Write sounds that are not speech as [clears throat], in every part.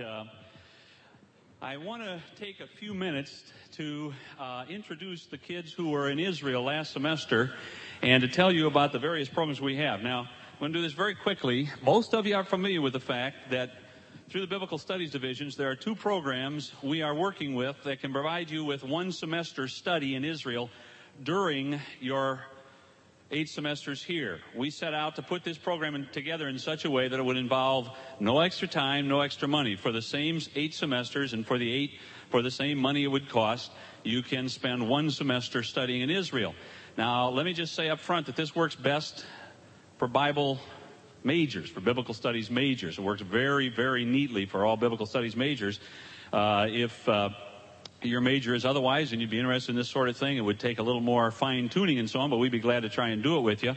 Uh, I want to take a few minutes to uh, introduce the kids who were in Israel last semester and to tell you about the various programs we have. Now, I'm going to do this very quickly. Most of you are familiar with the fact that through the Biblical Studies divisions, there are two programs we are working with that can provide you with one semester study in Israel during your eight semesters here. We set out to put this program in, together in such a way that it would involve no extra time, no extra money. For the same eight semesters and for the eight, for the same money it would cost, you can spend one semester studying in Israel. Now, let me just say up front that this works best for Bible majors, for biblical studies majors. It works very, very neatly for all biblical studies majors. Uh, if uh, your major is otherwise and you'd be interested in this sort of thing, it would take a little more fine tuning and so on, but we'd be glad to try and do it with you.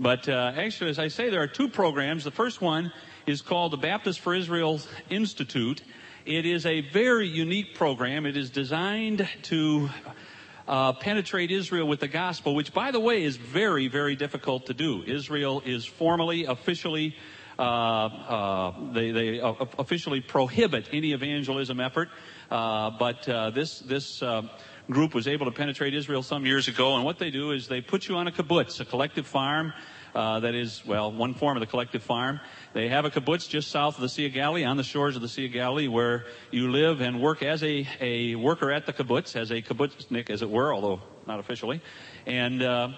But uh, actually, as I say, there are two programs. The first one is called the Baptist for Israel Institute. It is a very unique program. It is designed to uh, penetrate Israel with the gospel, which, by the way, is very, very difficult to do. Israel is formally, officially, uh, uh, they, they uh, officially prohibit any evangelism effort. Uh, but uh, this this group was able to penetrate Israel some years ago, and what they do is they put you on a kibbutz, a collective farm. Uh, that is, well, one form of the collective farm. They have a kibbutz just south of the Sea of Galilee, on the shores of the Sea of Galilee, where you live and work as a, a worker at the kibbutz, as a kibbutznik, as it were, although not officially. And, uh,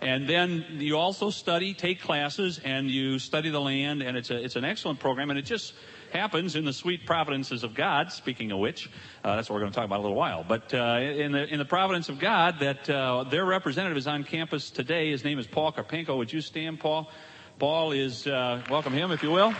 and then you also study, take classes, and you study the land, and it's a, it's an excellent program, and it just, happens in the sweet providences of God, speaking of which, uh, that's what we're going to talk about in a little while. But uh, in, the, in the providence of God, that uh, their representative is on campus today. His name is Paul Karpenko. Would you stand, Paul? Paul is, uh, welcome him, if you will.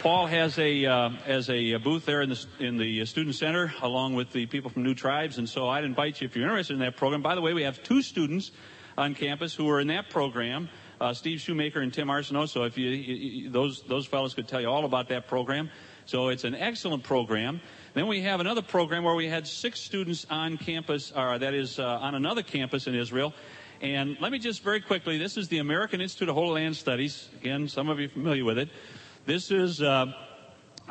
Paul has a uh, has a booth there in the in the student center, along with the people from New Tribes. And so I'd invite you if you're interested in that program. By the way, we have two students on campus who are in that program uh, Steve Shoemaker and Tim Arsenault. So if you, you, those those fellows could tell you all about that program. So it's an excellent program. Then we have another program where we had six students on campus, or that is uh, on another campus in Israel. And let me just very quickly, this is the American Institute of Holy Land Studies. Again, some of you familiar with it. This is uh,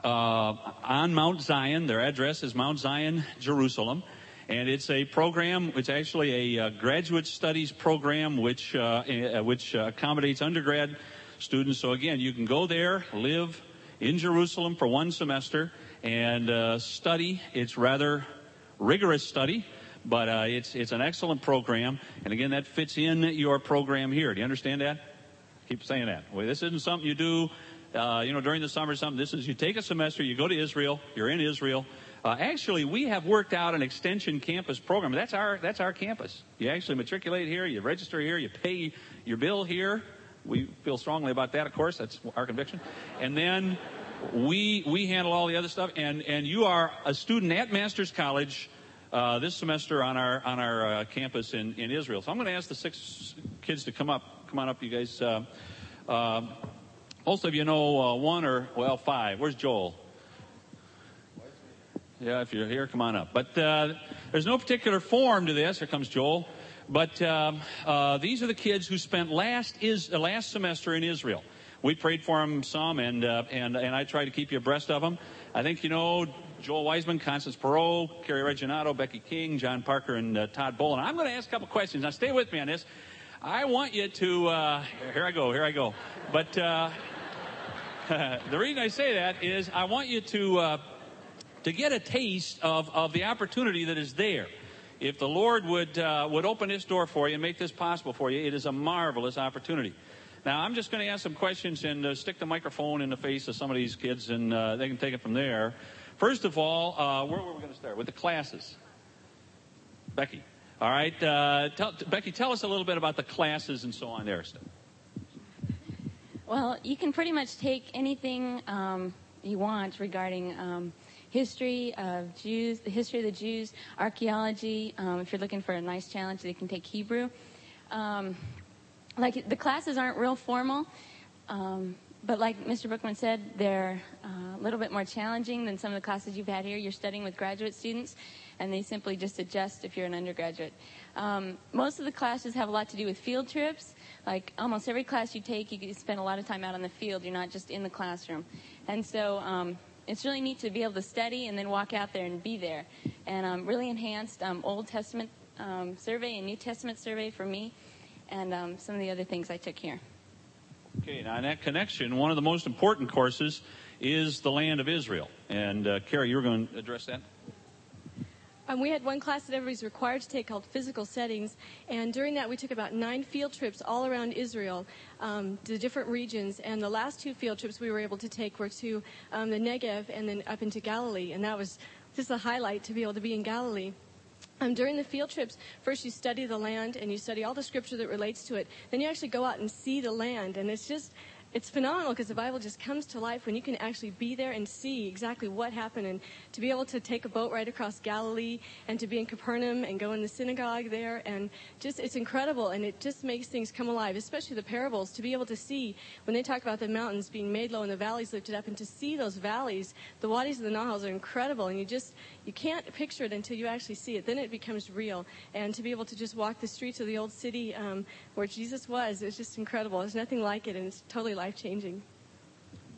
uh, on Mount Zion. Their address is Mount Zion, Jerusalem. And it's a program, it's actually a uh, graduate studies program which, uh, uh, which accommodates undergrad students. So again, you can go there, live in Jerusalem for one semester, and uh, study. It's rather rigorous study, but uh, it's, it's an excellent program. And again, that fits in your program here. Do you understand that? Keep saying that. Well, this isn't something you do, uh, you know, during the summer. Something. This is you take a semester, you go to Israel, you're in Israel, uh, actually, we have worked out an extension campus program. That's our that's our campus. You actually matriculate here, you register here, you pay your bill here. We feel strongly about that, of course. That's our conviction. And then we we handle all the other stuff. And and you are a student at Masters College uh, this semester on our on our uh, campus in in Israel. So I'm going to ask the six kids to come up. Come on up, you guys. Uh, uh, most of you know uh, one or well five. Where's Joel? Yeah, if you're here, come on up. But uh, there's no particular form to this. Here comes Joel. But um, uh, these are the kids who spent last is uh, last semester in Israel. We prayed for them some, and uh, and and I try to keep you abreast of them. I think you know Joel Wiseman, Constance Perot, Carrie Reginato, Becky King, John Parker, and uh, Todd Bolin. I'm going to ask a couple questions. Now, stay with me on this. I want you to. Uh, here I go. Here I go. But [laughs] the reason I say that is I want you to to get a taste of, of the opportunity that is there. If the Lord would, uh, would open this door for you and make this possible for you, it is a marvelous opportunity. Now, I'm just going to ask some questions and uh, stick the microphone in the face of some of these kids, and uh, they can take it from there. First of all, uh, where were we going to start? With the classes. Becky. All right. Uh, tell, Becky, tell us a little bit about the classes and so on there. Well, you can pretty much take anything um, you want regarding um, history of Jews, the history of the Jews, archaeology. Um, if you're looking for a nice challenge, they can take Hebrew. Um, like the classes aren't real formal, um, but like Mr. Bookman said, they're uh, a little bit more challenging than some of the classes you've had here. You're studying with graduate students, and they simply just adjust if you're an undergraduate. Um, most of the classes have a lot to do with field trips. Like almost every class you take, you spend a lot of time out on the field. You're not just in the classroom. And so um, it's really neat to be able to study and then walk out there and be there. And um, really enhanced um, Old Testament um, survey and New Testament survey for me and um, some of the other things I took here. Okay, now in that connection, one of the most important courses is the land of Israel. And uh, Carrie, you're going to address that? Um, we had one class that everybody's required to take called physical settings, and during that we took about nine field trips all around Israel um, to different regions. And the last two field trips we were able to take were to um, the Negev and then up into Galilee, and that was just a highlight to be able to be in Galilee. Um, during the field trips, first you study the land and you study all the scripture that relates to it. Then you actually go out and see the land, and it's just it's phenomenal because the Bible just comes to life when you can actually be there and see exactly what happened and to be able to take a boat right across Galilee and to be in Capernaum and go in the synagogue there and just it's incredible and it just makes things come alive, especially the parables to be able to see when they talk about the mountains being made low and the valleys lifted up and to see those valleys, the wadis of the Nahals are incredible and you just you can't picture it until you actually see it. Then it becomes real and to be able to just walk the streets of the old city um, where Jesus was, it's just incredible. There's nothing like it and it's totally life changing.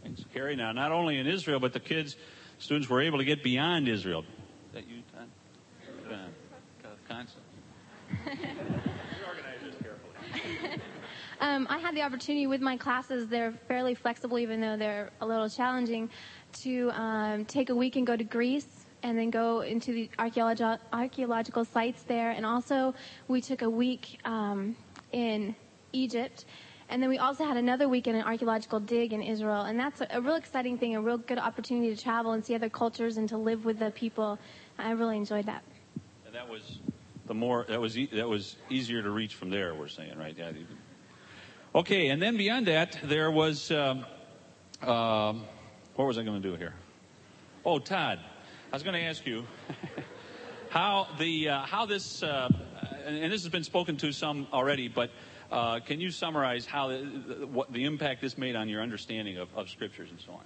Thanks, Carrie. Now, not only in Israel, but the kids, students were able to get beyond Israel. Is that you, Todd? Uh, Wisconsin. Um, I had the opportunity with my classes, they're fairly flexible even though they're a little challenging, to um, take a week and go to Greece and then go into the archaeological, archaeological sites there. And also, we took a week um, in Egypt. And then we also had another week in an archaeological dig in Israel. And that's a, a real exciting thing, a real good opportunity to travel and see other cultures and to live with the people. I really enjoyed that. And that was the more that was e- that was easier to reach from there. We're saying, right? Yeah. Okay, and then beyond that, there was um, um, what was I going to do here? Oh, Todd, I was going to ask you [laughs] how the uh, how this uh, and, this has been spoken to some already, but uh, can you summarize how the, the- what the impact this made on your understanding of, of scriptures and so on?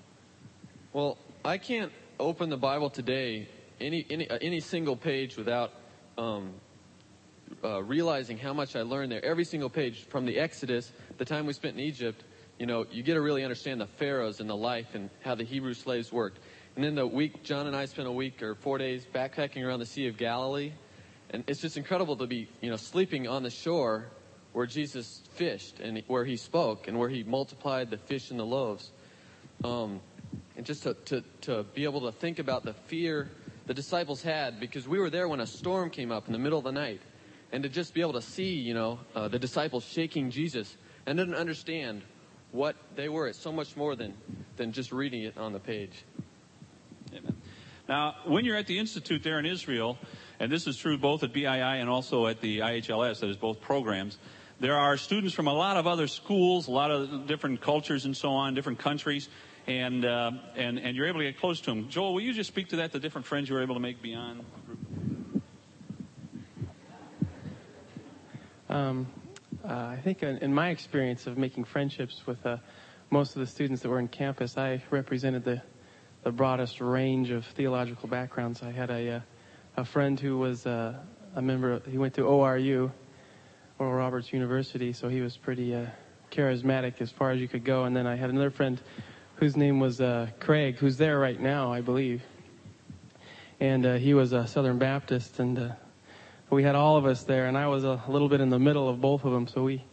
Well, I can't open the Bible today any any uh, any single page without um, uh, realizing how much I learned there. Every single page from the Exodus, the time we spent in Egypt. You know, you get to really understand the pharaohs and the life and how the Hebrew slaves worked. And then the week, John and I spent a week or four days backpacking around the Sea of Galilee, and it's just incredible to be, you know, sleeping on the shore where Jesus fished and where he spoke and where he multiplied the fish and the loaves. Um, and just to, to, to be able to think about the fear the disciples had because we were there when a storm came up in the middle of the night. And to just be able to see, you know, uh, the disciples shaking Jesus and didn't understand what they were. It's so much more than, than just reading it on the page. Now, when you're at the institute there in Israel, and this is true both at BII and also at the IHLS, that is both programs, there are students from a lot of other schools, a lot of different cultures and so on, different countries, and uh, and and you're able to get close to them. Joel, will you just speak to that? The different friends you were able to make beyond. Um, uh, I think in, in my experience of making friendships with uh, most of the students that were in campus, I represented the, the broadest range of theological backgrounds. I had a, uh, a friend who was uh, a member, he went to ORU, Oral Roberts University, so he was pretty uh, charismatic as far as you could go. And then I had another friend whose name was uh, Craig, who's there right now, I believe. And uh, he was a Southern Baptist, and uh, we had all of us there, and I was a little bit in the middle of both of them. So we,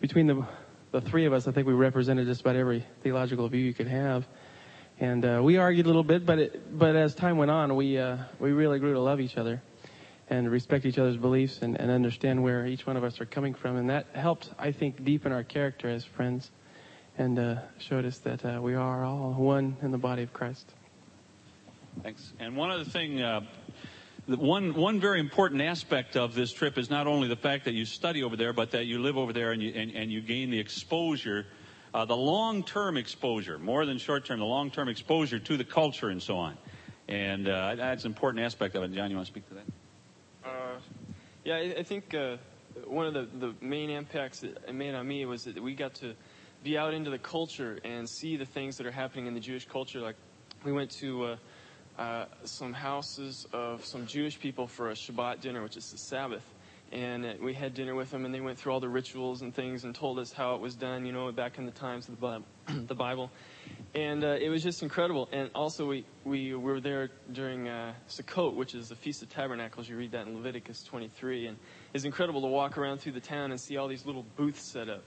between the the three of us, I think we represented just about every theological view you could have. And uh, we argued a little bit, but it, but as time went on, we uh, we really grew to love each other and respect each other's beliefs and, and understand where each one of us are coming from, and that helped, I think, deepen our character as friends, and uh, showed us that uh, we are all one in the body of Christ. Thanks. And one other thing, uh, one one very important aspect of this trip is not only the fact that you study over there, but that you live over there and you and, and you gain the exposure, uh, the long term exposure, more than short term, the long term exposure to the culture and so on. And uh, that's an important aspect of it. John, you want to speak to that? Uh, yeah, I, I think uh, one of the, the main impacts it made on me was that we got to be out into the culture and see the things that are happening in the Jewish culture. Like, we went to uh, uh, some houses of some Jewish people for a Shabbat dinner, which is the Sabbath. And uh, we had dinner with them, and they went through all the rituals and things and told us how it was done, you know, back in the times of the Bible. [clears throat] the Bible. And uh, it was just incredible. And also, we, we were there during uh, Sukkot, which is the Feast of Tabernacles. You read that in Leviticus 23. And it's incredible to walk around through the town and see all these little booths set up.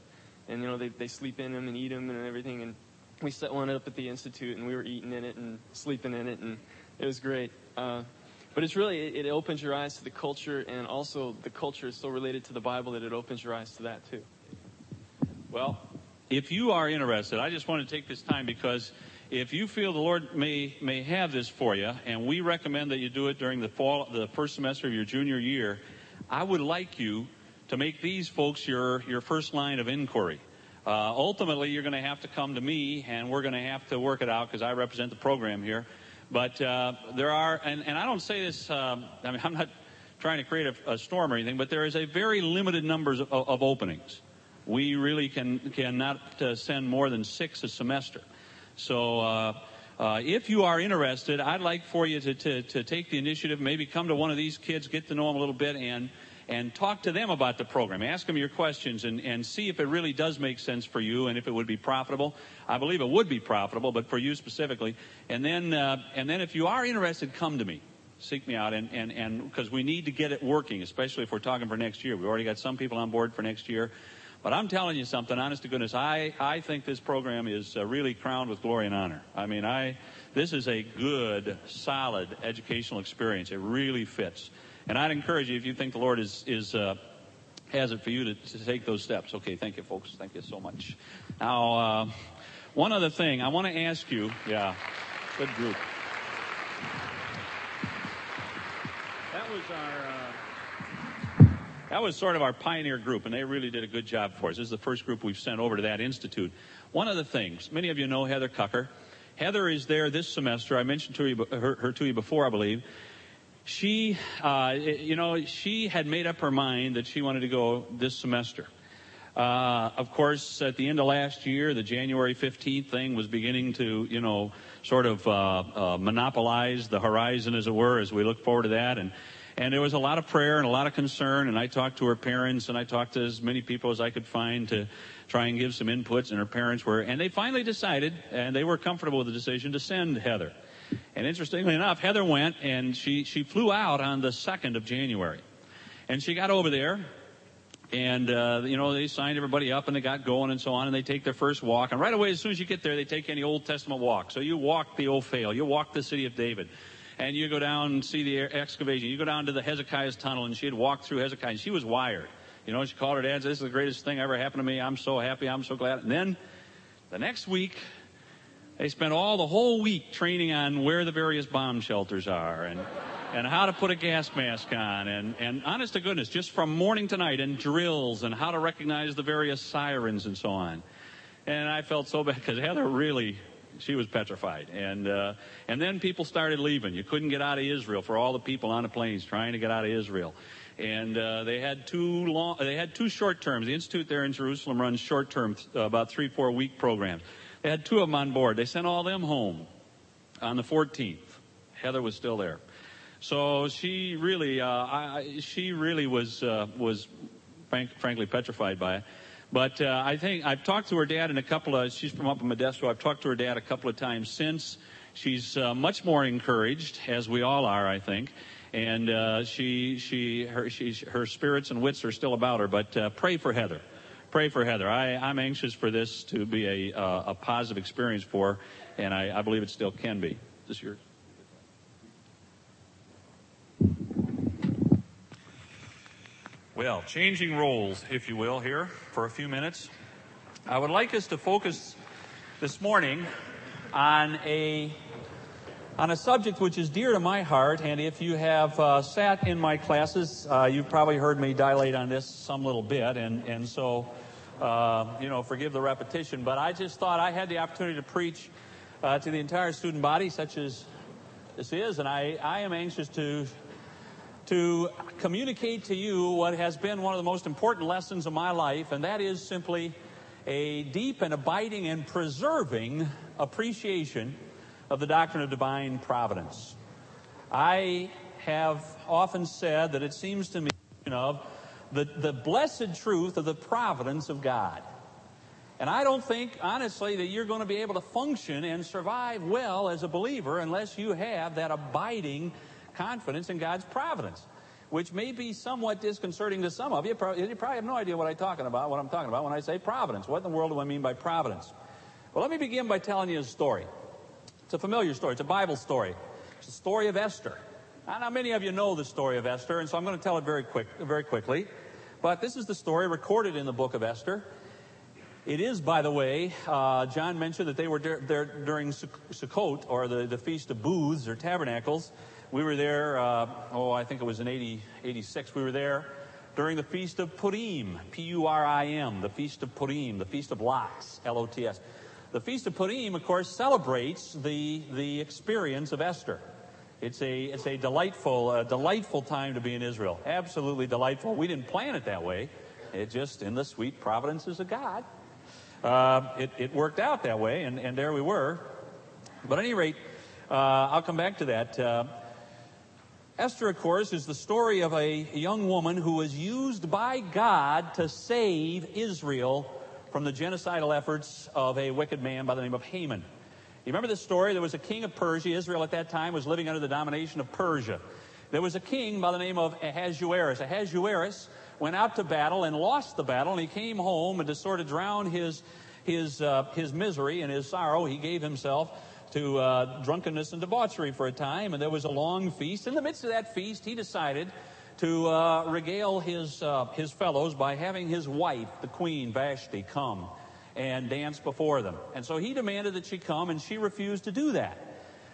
And, you know, they, they sleep in them and eat them and everything. And we set one up at the Institute, and we were eating in it and sleeping in it. And it was great. Uh, but it's really, it, opens your eyes to the culture, and also the culture is so related to the Bible that it opens your eyes to that, too. Well, if you are interested, I just want to take this time because if you feel the Lord may may have this for you, and we recommend that you do it during the fall, the first semester of your junior year, I would like you to make these folks your your first line of inquiry. Uh, ultimately, you're going to have to come to me, and we're going to have to work it out because I represent the program here. But uh, there are, and, and I don't say this, um, I mean, [laughs] I'm not trying to create a, a, storm or anything, but there is a very limited numbers of, of openings. We really can cannot uh, send more than six a semester. So uh, uh, if you are interested, I'd like for you to, to, to take the initiative, maybe come to one of these kids, get to know them a little bit, and and talk to them about the program. Ask them your questions and, and see if it really does make sense for you and if it would be profitable. I believe it would be profitable, but for you specifically. And then, uh, and then if you are interested, come to me. Seek me out and, and, and because we need to get it working, especially if we're talking for next year. We've already got some people on board for next year. But I'm telling you something, honest to goodness, I, I think this program is uh, really crowned with glory and honor. I mean, I, this is a good, solid educational experience. It really fits. And I'd encourage you, if you think the Lord is, is uh, has it for you to, to, take those steps. Okay, thank you, folks. Thank you so much. Now, uh, one other thing I want to ask you. Yeah, good group. That was our. Uh, that was sort of our pioneer group, and they really did a good job for us. This is the first group we've sent over to that institute. One of the things, many of you know Heather Cucker. Heather is there this semester. I mentioned to you, her, her to you before, I believe she, uh, you know, she had made up her mind that she wanted to go this semester. Uh, of course, at the end of last year, the January 15th thing was beginning to, you know, sort of uh, uh, monopolize the horizon, as it were, as we look forward to that. And and there was a lot of prayer and a lot of concern. And I talked to her parents, and I talked to as many people as I could find to try and give some inputs. And her parents were, and they finally decided, and they were comfortable with the decision to send Heather. And interestingly enough, Heather went and she, she flew out on the 2nd of January. And she got over there and, uh, you know, they signed everybody up and they got going and so on and they take their first walk. And right away, as soon as you get there, they take any Old Testament walk. So you walk the Ophel, you walk the city of David. And you go down and see the excavation. You go down to the Hezekiah's tunnel and she had walked through Hezekiah and she was wired. You know, she called her dad and said, this is the greatest thing ever happened to me. I'm so happy. I'm so glad. And then the next week, they spent all the whole week training on where the various bomb shelters are and, and how to put a gas mask on and, and honest to goodness, just from morning to night and drills and how to recognize the various sirens and so on. And I felt so bad because Heather really, she was petrified. And, uh, and then people started leaving. You couldn't get out of Israel for all the people on the planes trying to get out of Israel. And, uh, they had two long, they had two short terms. The Institute there in Jerusalem runs short term, about three, four week programs. They had two of them on board. They sent all them home on the 14th. Heather was still there. So she really, uh, I, she really was, uh, was frank, frankly petrified by it. But uh, I think I've talked to her dad in a couple of, she's from up in Modesto. I've talked to her dad a couple of times since. She's uh, much more encouraged, as we all are, I think. And uh, she, she, her, she's, her spirits and wits are still about her. But uh, pray for Heather pray for Heather. I, am anxious for this to be a, uh, a positive experience for her, and I, I believe it still can be. This yours? Well, changing roles, if you will, here for a few minutes. I would like us to focus this morning on a on a subject which is dear to my heart, and if you have uh, sat in my classes, uh, you've probably heard me dilate on this some little bit, and and so uh, you know, forgive the repetition, but I just thought I had the opportunity to preach uh, to the entire student body, such as this is, and I, I am anxious to to communicate to you what has been one of the most important lessons of my life, and that is simply a deep and abiding and preserving appreciation of the doctrine of divine providence. I have often said that it seems to me of the, the blessed truth of the providence of God. And I don't think, honestly, that you're going to be able to function and survive well as a believer unless you have that abiding confidence in God's providence, which may be somewhat disconcerting to some of you. You probably have no idea what I'm talking about, what I'm talking about when I say providence. What in the world do I mean by providence? Well, let me begin by telling you a story. It's a familiar story. It's a Bible story. It's the story of Esther. Now, many of you know the story of Esther, and so I'm going to tell it very quick, very quickly. But this is the story recorded in the book of Esther. It is, by the way, uh, John mentioned that they were there during Sukkot, or the, the Feast of Booths, or Tabernacles. We were there, uh, oh, I think it was in 80, 86, we were there during the Feast of Purim, P-U-R-I-M, the Feast of Purim, the Feast of Lots, L-O-T-S. The Feast of Purim, of course, celebrates the, the experience of Esther. It's a, it's a delightful, uh, delightful time to be in Israel. Absolutely delightful. We didn't plan it that way. It just, in the sweet providences of God, uh, it, it, worked out that way, and, and, there we were. But at any rate, uh, I'll come back to that. Uh, Esther, of course, is the story of a young woman who was used by God to save Israel from the genocidal efforts of a wicked man by the name of Haman. You remember this story? There was a king of Persia. Israel at that time was living under the domination of Persia. There was a king by the name of Ahasuerus. Ahasuerus went out to battle and lost the battle, and he came home and to sort of drown his his uh, his misery and his sorrow, he gave himself to uh, drunkenness and debauchery for a time, and there was a long feast. In the midst of that feast, he decided to uh, regale his uh, his fellows by having his wife, the queen Vashti, come and dance before them. And so he demanded that she come, and she refused to do that.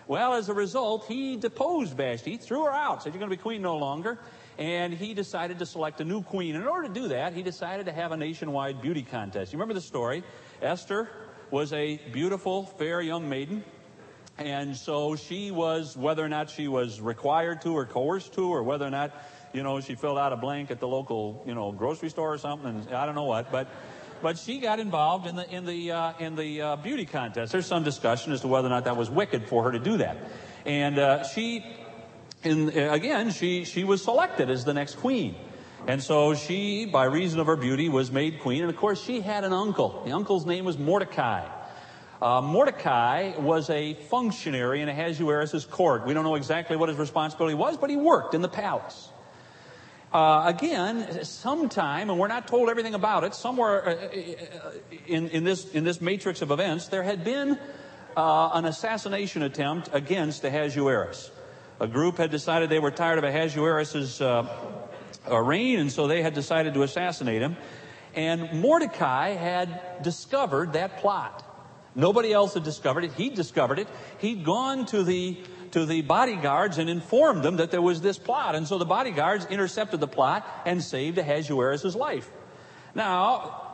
Well, as a result, he deposed Vashti, threw her out, said, You're going to be queen no longer and he decided to select a new queen. And in order to do that, he decided to have a nationwide beauty contest. You remember the story? Esther was a beautiful, fair young maiden. And so she was, whether or not she was required to or coerced to, or whether or not, you know, she filled out a blank at the local, you know, grocery store or something, and I don't know what, but, but she got involved in the in the uh, in the uh, beauty contest. There's some discussion as to whether or not that was wicked for her to do that, and uh, she uh, again, she, she was selected as the next queen. And so she, by reason of her beauty, was made queen. And of course, she had an uncle. The uncle's name was Mordecai. Uh, Mordecai was a functionary in Ahasuerus' court. We don't know exactly what his responsibility was, but he worked in the palace. Uh, again, sometime, and we're not told everything about it, somewhere uh, uh in, in, this, in this matrix of events, there had been uh, an assassination attempt against Ahasuerus a group had decided they were tired of Ahasuerus' uh, uh, reign, and so they had decided to assassinate him. And Mordecai had discovered that plot. Nobody else had discovered it. He discovered it. He'd gone to the to the bodyguards and informed them that there was this plot. And so the bodyguards intercepted the plot and saved Ahasuerus' life. Now,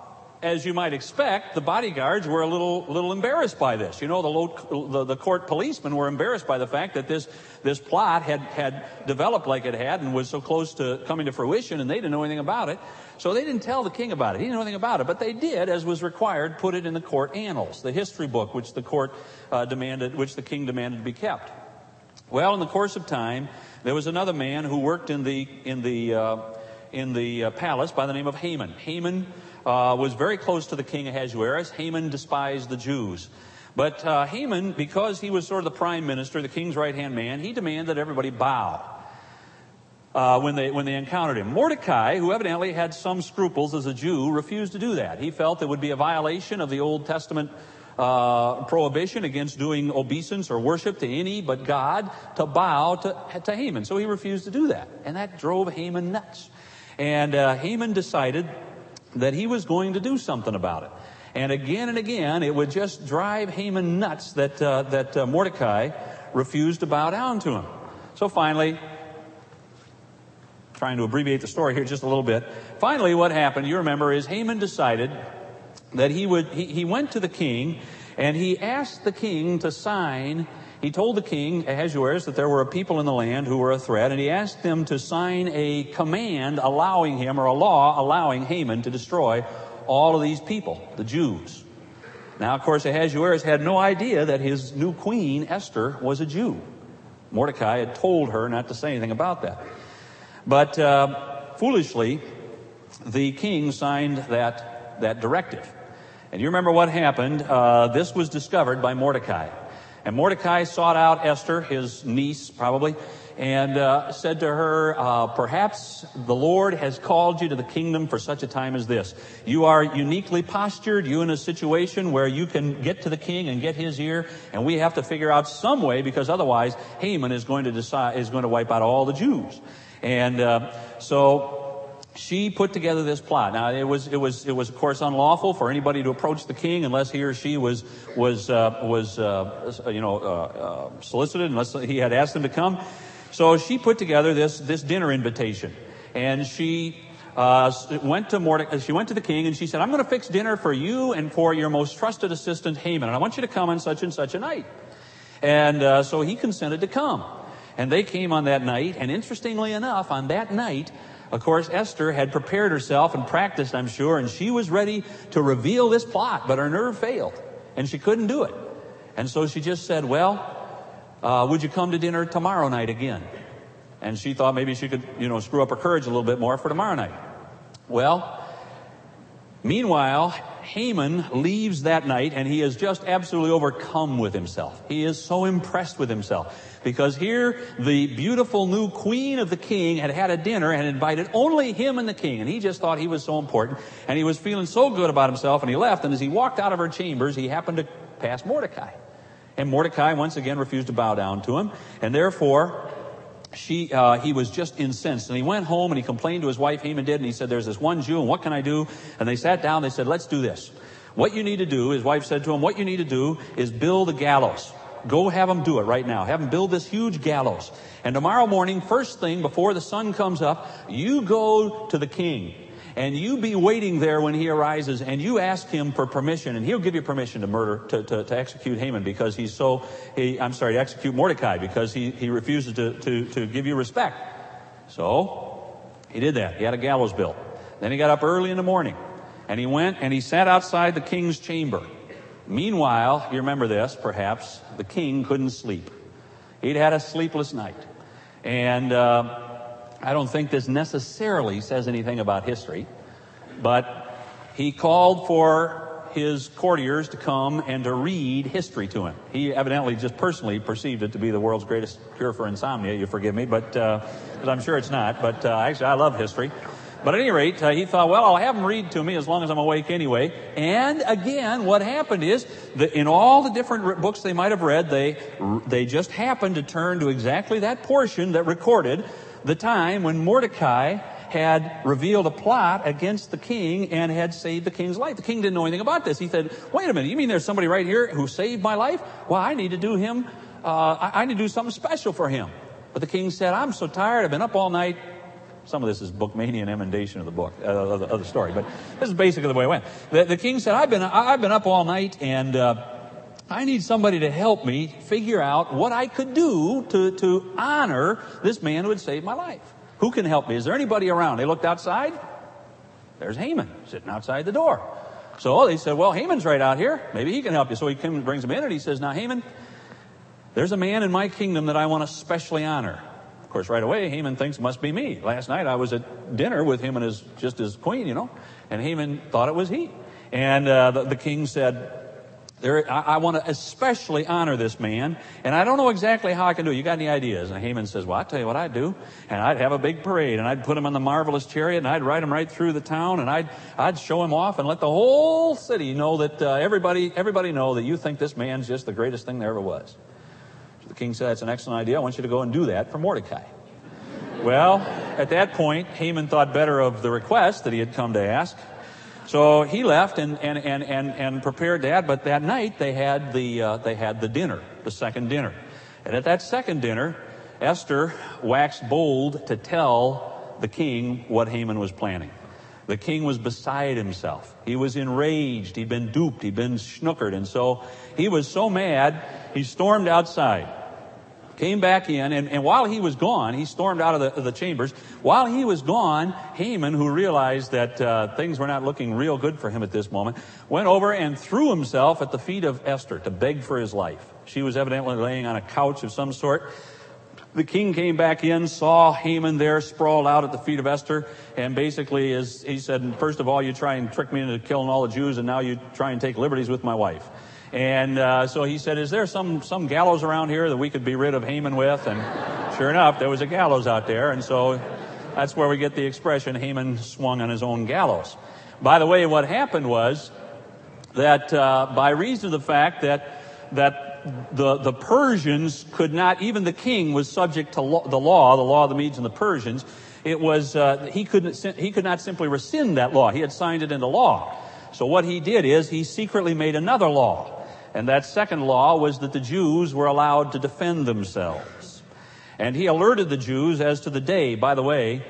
as you might expect, the bodyguards were a little, little embarrassed by this. You know, the, the, the, court policemen were embarrassed by the fact that this, this plot had, had developed like it had and was so close to coming to fruition, and they didn't know anything about it. So they didn't tell the king about it. He didn't know anything about it, but they did, as was required, put it in the court annals, the history book, which the court uh, demanded, which the king demanded to be kept. Well, in the course of time, there was another man who worked in the in the uh, in the uh, palace by the name of Haman. Haman uh, was very close to the king Ahasuerus. Haman despised the Jews. But uh, Haman, because he was sort of the prime minister, the king's right hand man, he demanded that everybody bow. Uh, when they when they encountered him. Mordecai, who evidently had some scruples as a Jew, refused to do that. He felt it would be a violation of the Old Testament uh, prohibition against doing obeisance or worship to any but God to bow to, to Haman. So he refused to do that, and that drove Haman nuts. And uh, Haman decided that he was going to do something about it. And again and again, it would just drive Haman nuts that, uh, that uh, Mordecai refused to bow down to him. So finally, trying to abbreviate the story here just a little bit. Finally, what happened, you remember, is Haman decided that he would, he, he went to the king and he asked the king to sign he told the king, Ahasuerus, that there were a people in the land who were a threat, and he asked them to sign a command allowing him, or a law allowing Haman to destroy all of these people, the Jews. Now, of course, Ahasuerus had no idea that his new queen, Esther, was a Jew. Mordecai had told her not to say anything about that. But uh, foolishly, the king signed that, that directive. And you remember what happened. Uh, this was discovered by Mordecai. And Mordecai sought out Esther, his niece probably, and uh, said to her, uh, Perhaps the Lord has called you to the kingdom for such a time as this. You are uniquely postured, you in a situation where you can get to the king and get his ear, and we have to figure out some way because otherwise Haman is going to decide, is going to wipe out all the Jews. And uh, so she put together this plot. Now it was it was it was of course unlawful for anybody to approach the king unless he or she was was uh, was uh, you know uh, uh solicited unless he had asked them to come. So she put together this this dinner invitation, and she. Uh, went to Mordecai, she went to the king and she said, I'm going to fix dinner for you and for your most trusted assistant Haman, and I want you to come on such and such a night. And uh, so he consented to come. And they came on that night, and interestingly enough, on that night, of course, Esther had prepared herself and practiced, I'm sure, and she was ready to reveal this plot, but her nerve failed, and she couldn't do it. And so she just said, Well, uh, would you come to dinner tomorrow night again? And she thought maybe she could, you know, screw up her courage a little bit more for tomorrow night. Well, meanwhile, Haman leaves that night and he is just absolutely overcome with himself. He is so impressed with himself because here the beautiful new queen of the king had had a dinner and invited only him and the king. And he just thought he was so important. And he was feeling so good about himself and he left. And as he walked out of her chambers, he happened to pass Mordecai. And Mordecai once again refused to bow down to him. And therefore, she, uh, he was just incensed. And he went home and he complained to his wife, Haman did, and he said, There's this one Jew, and what can I do? And they sat down, they said, Let's do this. What you need to do, his wife said to him, What you need to do is build a gallows. Go have them do it right now. Have them build this huge gallows. And tomorrow morning, first thing, before the sun comes up, you go to the king. And you be waiting there when he arises and you ask him for permission and he'll give you permission to murder, to, to, to execute Haman because he's so, he, I'm sorry, to execute Mordecai because he, he refuses to, to, to give you respect. So, he did that. He had a gallows built. Then he got up early in the morning and he went and he sat outside the king's chamber. Meanwhile, you remember this, perhaps, the king couldn't sleep. He'd had a sleepless night. And uh, I don't think this necessarily says anything about history, but he called for his courtiers to come and to read history to him. He evidently just personally perceived it to be the world's greatest cure for insomnia. You forgive me, but uh, I'm sure it's not. But uh, actually, I love history. But at any rate, uh, he thought, well, I'll have him read to me as long as I'm awake anyway. And again, what happened is that in all the different books they might have read, they, they just happened to turn to exactly that portion that recorded the time when Mordecai had revealed a plot against the king and had saved the king's life. The king didn't know anything about this. He said, wait a minute, you mean there's somebody right here who saved my life? Well, I need to do him, uh, I, I need to do something special for him. But the king said, I'm so tired. I've been up all night. Some of this is Bookmanian emendation of the book, uh, of, the, of, the, story, but this is basically the way it went. The, the king said, I've been, I've been up all night and, uh, I need somebody to help me figure out what I could do to, to honor this man who had saved my life. Who can help me? Is there anybody around? They looked outside. There's Haman sitting outside the door. So they said, well, Haman's right out here. Maybe he can help you. So he comes, brings him in and he says, now Haman, there's a man in my kingdom that I want to specially honor course, right away, Haman thinks must be me. Last night I was at dinner with him and his, just his queen, you know, and Haman thought it was he. And uh, the, the, king said, there, I, I want to especially honor this man, and I don't know exactly how I can do it. You got any ideas? And Haman says, Well, I'll tell you what I'd do. And I'd have a big parade, and I'd put him on the marvelous chariot, and I'd ride him right through the town, and I'd, I'd show him off and let the whole city know that uh, everybody, everybody know that you think this man's just the greatest thing there ever was. The king said, That's an excellent idea. I want you to go and do that for Mordecai. Well, at that point, Haman thought better of the request that he had come to ask. So he left and, and, and, and, and prepared that, but that night they had, the, uh, they had the dinner, the second dinner. And at that second dinner, Esther waxed bold to tell the king what Haman was planning. The king was beside himself. He was enraged. He'd been duped. He'd been snookered. And so he was so mad, he stormed outside came back in, and, and while he was gone, he stormed out of the, of the chambers. While he was gone, Haman, who realized that uh, things were not looking real good for him at this moment, went over and threw himself at the feet of Esther to beg for his life. She was evidently laying on a couch of some sort. the king came back in, saw Haman there sprawled out at the feet of Esther, and basically is, he said, first of all, you try and trick me into killing all the Jews, and now you try and take liberties with my wife. And uh, so he said, is there some, some gallows around here that we could be rid of Haman with? And sure enough, there was a gallows out there, and so that's where we get the expression, Haman swung on his own gallows. By the way, what happened was that uh, by reason of the fact that, that the, the Persians could not, even the king was subject to lo- the law, the law of the Medes and the Persians. It was, uh, he, couldn't, he could not simply rescind that law. He had signed it into law. So what he did is he secretly made another law. And that second law was that the Jews were allowed to defend themselves. And he alerted the Jews as to the day, by the way,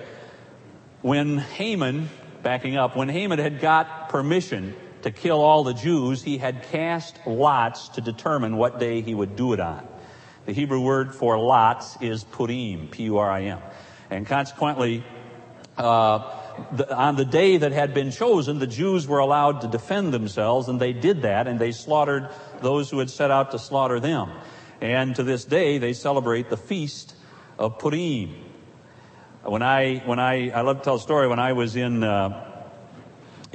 when Haman, backing up, when Haman had got permission to kill all the Jews, he had cast lots to determine what day he would do it on. The Hebrew word for lots is purim, P-U-R-I-M. And consequently, uh, the, on the day that had been chosen, the Jews were allowed to defend themselves, and they did that, and they slaughtered those who had set out to slaughter them. And to this day, they celebrate the feast of Purim. When I, when I, I love to tell a story, when I was in, uh,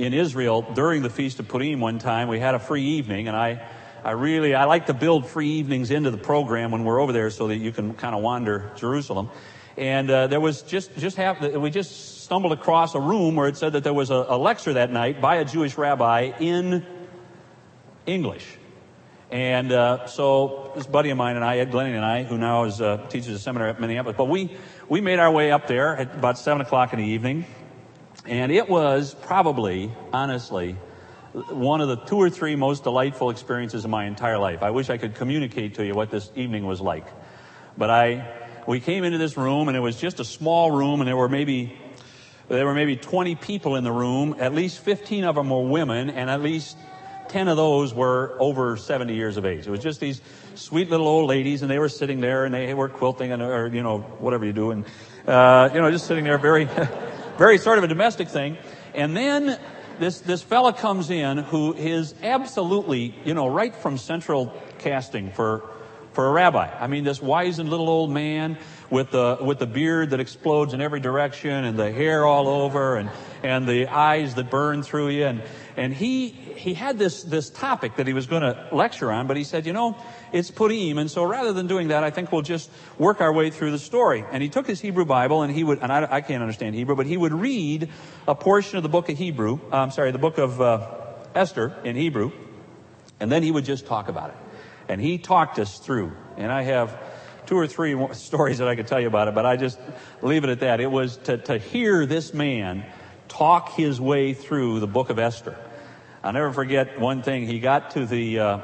in Israel during the Feast of Purim one time. We had a free evening, and I, I really, I like to build free evenings into the program when we're over there so that you can kind of wander Jerusalem. And uh, there was just, just half, we just stumbled across a room where it said that there was a, a lecture that night by a Jewish rabbi in English. And uh, so this buddy of mine and I, Ed Glenny and I, who now is uh, teaches a seminary at Minneapolis, but we we made our way up there at about seven o'clock in the evening, and it was probably, honestly, one of the two or three most delightful experiences of my entire life. I wish I could communicate to you what this evening was like. But I, we came into this room and it was just a small room and there were maybe, there were maybe 20 people in the room. At least 15 of them were women and at least 10 of those were over 70 years of age. It was just these sweet little old ladies and they were sitting there and they were quilting and, or, you know, whatever you do and, uh, you know, just sitting there very, [laughs] very sort of a domestic thing. And then this, this fella comes in who is absolutely, you know, right from central casting for, for a rabbi. I mean, this wizened little old man with the, with the beard that explodes in every direction and the hair all over and, and the eyes that burn through you. And, and he, he had this, this topic that he was going to lecture on, but he said, you know, it's Purim. And so rather than doing that, I think we'll just work our way through the story. And he took his Hebrew Bible and he would, and I, I can't understand Hebrew, but he would read a portion of the book of Hebrew, I'm sorry, the book of uh, Esther in Hebrew, and then he would just talk about it. And he talked us through. And I have two or three stories that I could tell you about it, but I just leave it at that. It was to, to hear this man talk his way through the book of Esther. I'll never forget one thing. He got to the, uh,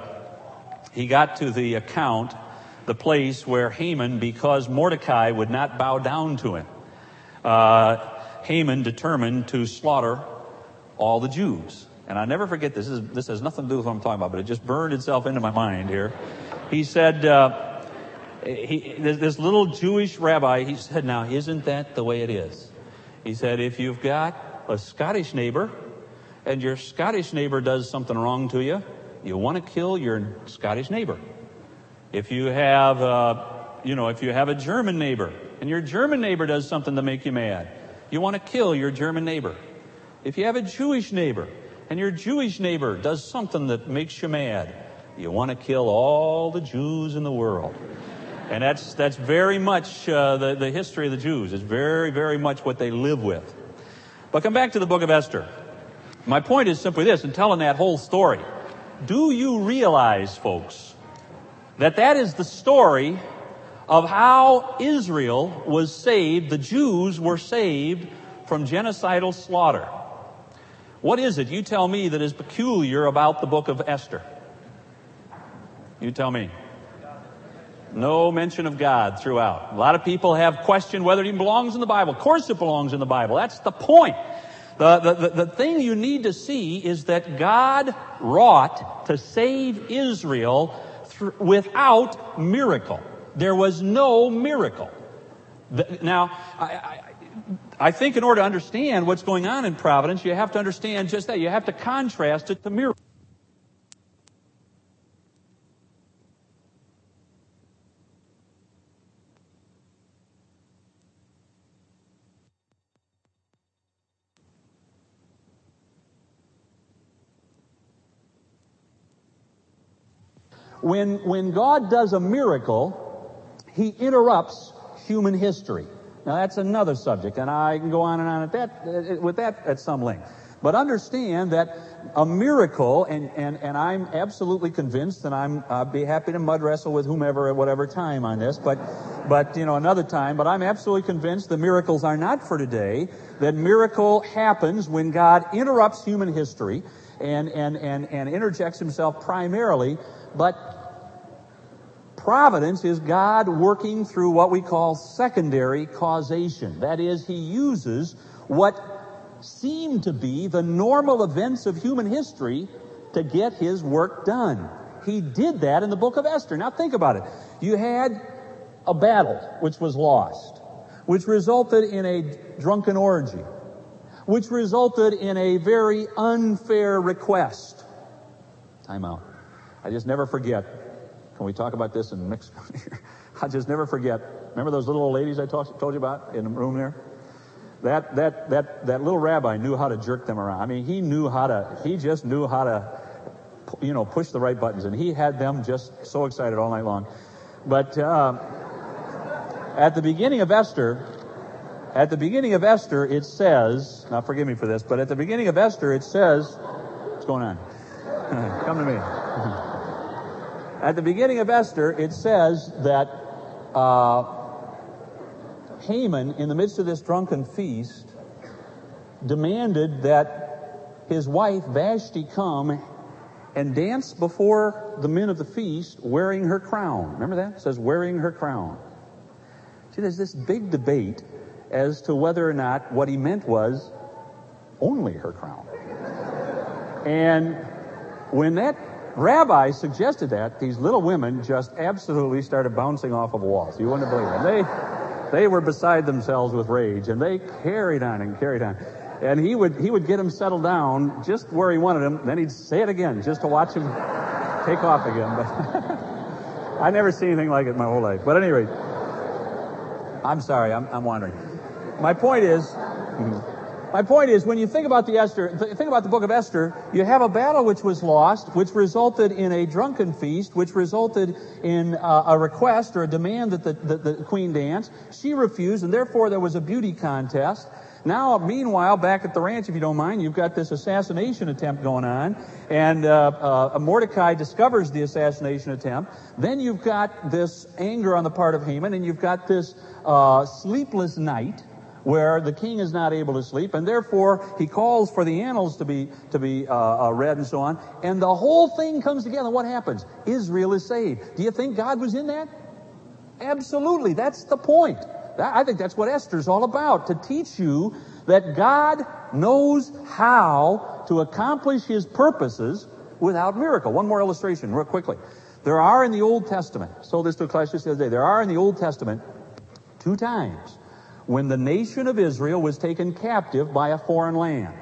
he got to the account, the place where Haman, because Mordecai would not bow down to him, uh, Haman determined to slaughter all the Jews. And I never forget this. This, is, this, has nothing to do with what I'm talking about, but it just burned itself into my mind here. He said, uh, he, this little Jewish rabbi, he said, now, isn't that the way it is? He said, if you've got a Scottish neighbor and your Scottish neighbor does something wrong to you, you want to kill your Scottish neighbor. If you have, uh, you know, if you have a German neighbor and your German neighbor does something to make you mad, you want to kill your German neighbor. If you have a Jewish neighbor and your Jewish neighbor does something that makes you mad, you want to kill all the Jews in the world. And that's, that's very much uh, the, the history of the Jews. It's very, very much what they live with. But come back to the book of Esther. My point is simply this in telling that whole story. Do you realize, folks, that that is the story of how Israel was saved, the Jews were saved from genocidal slaughter? What is it, you tell me, that is peculiar about the book of Esther? You tell me. No mention of God throughout. A lot of people have questioned whether it even belongs in the Bible. Of course it belongs in the Bible. That's the point. The, the, the, thing you need to see is that God wrought to save Israel th- without miracle. There was no miracle. The, now, I, I, I, think in order to understand what's going on in providence, you have to understand just that. You have to contrast it to miracle. When, when God does a miracle, He interrupts human history. Now that's another subject, and I can go on and on at that, with that at some length. But understand that a miracle, and, and, and I'm absolutely convinced, and I'm, I'd be happy to mud wrestle with whomever at whatever time on this, but, but, you know, another time, but I'm absolutely convinced the miracles are not for today, that miracle happens when God interrupts human history and, and, and, and interjects himself primarily, but providence is God working through what we call secondary causation. That is, he uses what seem to be the normal events of human history to get his work done. He did that in the book of Esther. Now think about it. You had a battle which was lost, which resulted in a drunken orgy, which resulted in a very unfair request. Time out. I just never forget. Can we talk about this in Mexico? [laughs] I just never forget. Remember those little old ladies I talk, told you about in the room there? that, that, that, that little rabbi knew how to jerk them around. I mean, he knew how to, he just knew how to, you know, push the right buttons. And he had them just so excited all night long. But uh, at the beginning of Esther, at the beginning of Esther, it says, now forgive me for this, but at the beginning of Esther, it says, what's going on? [laughs] Come to me. At the beginning of Esther, it says that uh, Haman, in the midst of this drunken feast, demanded that his wife Vashti come and dance before the men of the feast wearing her crown. Remember that? It says wearing her crown. See, there's this big debate as to whether or not what he meant was only her crown. and when that rabbi suggested that, these little women just absolutely started bouncing off of walls. You wouldn't believe it. They they were beside themselves with rage, and they carried on and carried on. And he would he would get him settled down just where he wanted him. Then he'd say it again just to watch him take off again. But [laughs] I never seen anything like it in my whole life. But anyway, I'm sorry, I'm, I'm wandering. My point is. [laughs] My point is, when you think about the Esther, think about the book of Esther, you have a battle which was lost, which resulted in a drunken feast, which resulted in uh, a request or a demand that the, the, the queen dance. She refused, and therefore there was a beauty contest. Now, meanwhile, back at the ranch, if you don't mind, you've got this assassination attempt going on, and uh, uh, Mordecai discovers the assassination attempt. Then you've got this anger on the part of Haman, and you've got this uh, sleepless night where the king is not able to sleep, and therefore he calls for the annals to be to be uh, uh, read and so on. And the whole thing comes together. What happens? Israel is saved. Do you think God was in that? Absolutely. That's the point. I think that's what Esther's all about to teach you that God knows how to accomplish His purposes without miracle. One more illustration, real quickly. There are in the Old Testament. Told this to a just the other day. There are in the Old Testament two times when the nation of Israel was taken captive by a foreign land.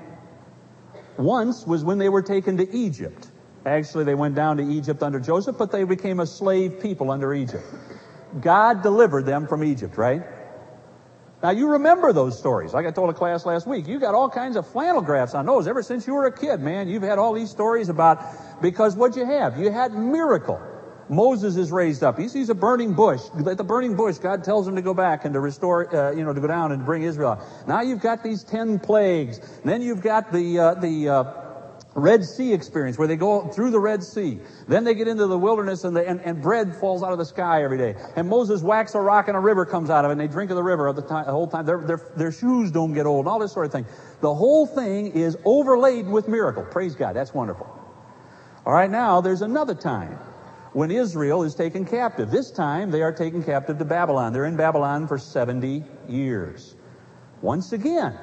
Once was when they were taken to Egypt. Actually, they went down to Egypt under Joseph, but they became a slave people under Egypt. God delivered them from Egypt, right? Now you remember those stories. Like I told a class last week, you got all kinds of flannel graphs on those ever since you were a kid, man. You've had all these stories about, because what you have? You had miracle. Moses is raised up. He sees a burning bush. At the burning bush, God tells him to go back and to restore, uh, you know, to go down and bring Israel. Now you've got these ten plagues. Then you've got the, uh, the, uh, Red Sea experience where they go through the Red Sea. Then they get into the wilderness and, the, and, and, bread falls out of the sky every day. And Moses whacks a rock and a river comes out of it and they drink of the river the, time, the whole time. Their, their, their shoes don't get old and all this sort of thing. The whole thing is overlaid with miracle. Praise God. That's wonderful. All right, now there's another time when Israel is taken captive. This time they are taken captive to Babylon. They're in Babylon for 70 years. Once again,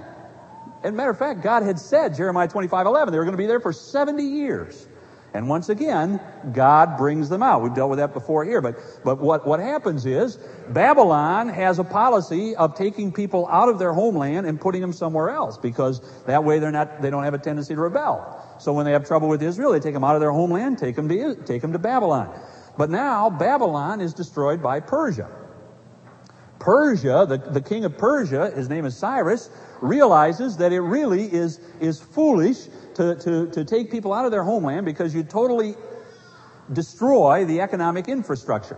as a matter of fact, God had said, Jeremiah 25, 11, they were going to be there for 70 years. And once again, God brings them out. We've dealt with that before here. But, but what, what happens is, Babylon has a policy of taking people out of their homeland and putting them somewhere else because that way they're not, they don't have a tendency to rebel. So when they have trouble with Israel, they take them out of their homeland, take them to, take them to Babylon. But now Babylon is destroyed by Persia. Persia, the, the king of Persia, his name is Cyrus, realizes that it really is, is foolish to, to, to take people out of their homeland because you totally destroy the economic infrastructure.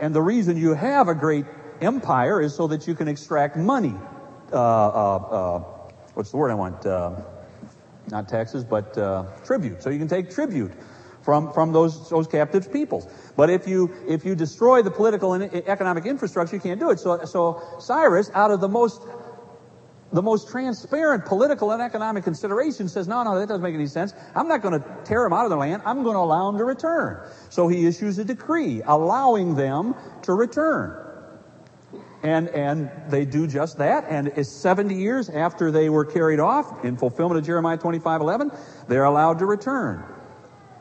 And the reason you have a great empire is so that you can extract money. Uh, uh, uh, what's the word I want? Uh, not taxes, but uh, tribute. So you can take tribute from, from those, those captive peoples. But if you, if you destroy the political and economic infrastructure, you can't do it. So, so Cyrus, out of the most the most transparent political and economic consideration says, no, no, that doesn't make any sense. I'm not going to tear them out of their land. I'm going to allow them to return. So he issues a decree allowing them to return. And, and they do just that. And it's 70 years after they were carried off, in fulfillment of Jeremiah 25, 11, they're allowed to return.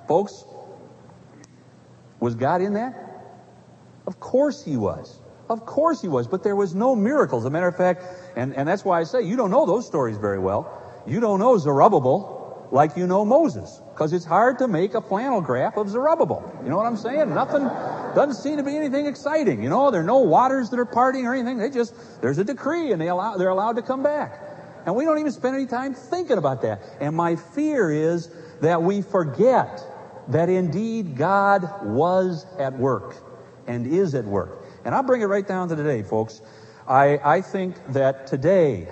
Folks, was God in that? Of course he was. Of course he was, but there was no miracles. As a matter of fact, and, and that's why I say you don't know those stories very well. You don't know Zerubbabel like you know Moses, because it's hard to make a flannel graph of Zerubbabel. You know what I'm saying? Nothing, doesn't seem to be anything exciting. You know, there are no waters that are parting or anything. They just, there's a decree and they allow, they're allowed to come back. And we don't even spend any time thinking about that. And my fear is that we forget that indeed God was at work and is at work. And I'll bring it right down to today, folks. I, I think that today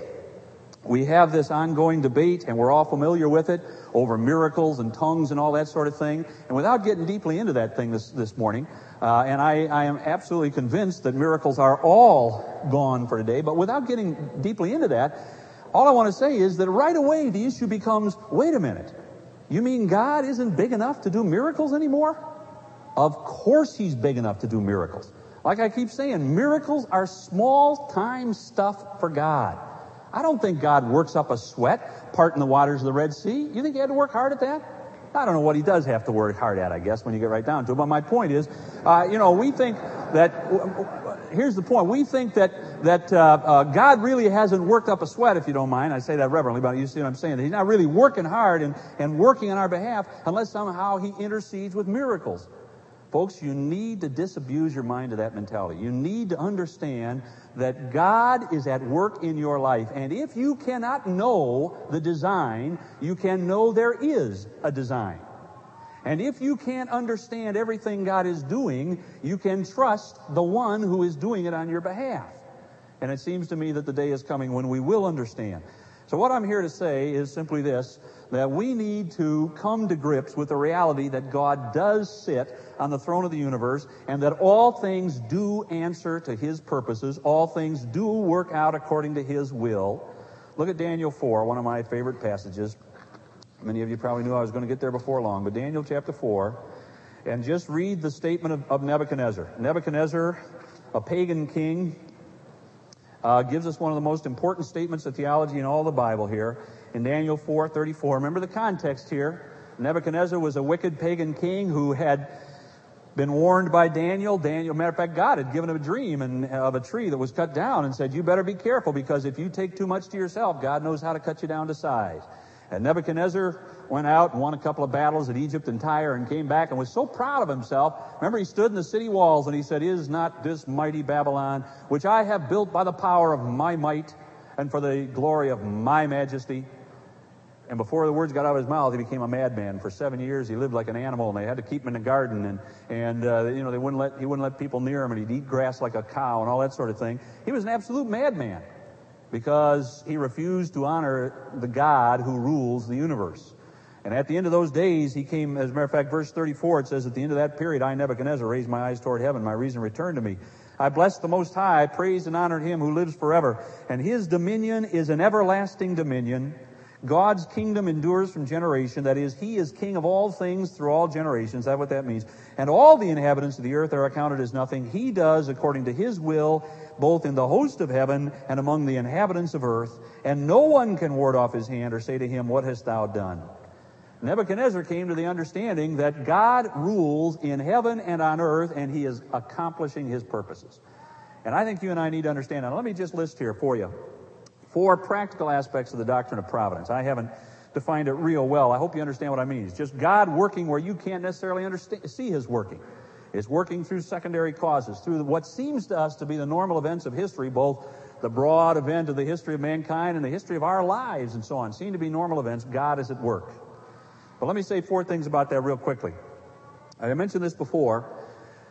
we have this ongoing debate, and we're all familiar with it, over miracles and tongues and all that sort of thing. And without getting deeply into that thing this, this morning, uh, and I, I am absolutely convinced that miracles are all gone for today, but without getting deeply into that, all I want to say is that right away the issue becomes wait a minute, you mean God isn't big enough to do miracles anymore? Of course he's big enough to do miracles. Like I keep saying, miracles are small time stuff for God. I don't think God works up a sweat parting the waters of the Red Sea. You think he had to work hard at that? I don't know what he does have to work hard at, I guess, when you get right down to it. But my point is, uh, you know, we think that, here's the point. We think that, that uh, uh, God really hasn't worked up a sweat, if you don't mind. I say that reverently, but you see what I'm saying. He's not really working hard and, and working on our behalf unless somehow he intercedes with miracles. Folks, you need to disabuse your mind of that mentality. You need to understand that God is at work in your life. And if you cannot know the design, you can know there is a design. And if you can't understand everything God is doing, you can trust the one who is doing it on your behalf. And it seems to me that the day is coming when we will understand. So what I'm here to say is simply this, that we need to come to grips with the reality that God does sit on the throne of the universe and that all things do answer to His purposes. All things do work out according to His will. Look at Daniel 4, one of my favorite passages. Many of you probably knew I was going to get there before long, but Daniel chapter 4, and just read the statement of, of Nebuchadnezzar. Nebuchadnezzar, a pagan king, uh, gives us one of the most important statements of theology in all the Bible here in Daniel 4:34. Remember the context here. Nebuchadnezzar was a wicked pagan king who had been warned by Daniel. Daniel, matter of fact, God had given him a dream and, of a tree that was cut down and said, "You better be careful because if you take too much to yourself, God knows how to cut you down to size." And Nebuchadnezzar went out and won a couple of battles at Egypt and Tyre and came back and was so proud of himself. Remember, he stood in the city walls and he said, Is not this mighty Babylon, which I have built by the power of my might and for the glory of my majesty? And before the words got out of his mouth, he became a madman. For seven years, he lived like an animal, and they had to keep him in a garden, and and uh, you know they wouldn't let he wouldn't let people near him, and he'd eat grass like a cow and all that sort of thing. He was an absolute madman because he refused to honor the God who rules the universe. And at the end of those days, he came, as a matter of fact, verse 34, it says, At the end of that period, I, Nebuchadnezzar, raised my eyes toward heaven. My reason returned to me. I blessed the Most High. Praised and honored him who lives forever. And his dominion is an everlasting dominion. God's kingdom endures from generation. That is, He is King of all things through all generations. Is that what that means? And all the inhabitants of the earth are accounted as nothing. He does according to His will, both in the host of heaven and among the inhabitants of earth. And no one can ward off His hand or say to Him, What hast thou done? Nebuchadnezzar came to the understanding that God rules in heaven and on earth, and He is accomplishing His purposes. And I think you and I need to understand that. Let me just list here for you four practical aspects of the doctrine of providence. I haven't defined it real well. I hope you understand what I mean. It's just God working where you can't necessarily understand, see His working. It's working through secondary causes, through what seems to us to be the normal events of history, both the broad event of the history of mankind and the history of our lives and so on. Seem to be normal events. God is at work. But let me say four things about that real quickly. I mentioned this before,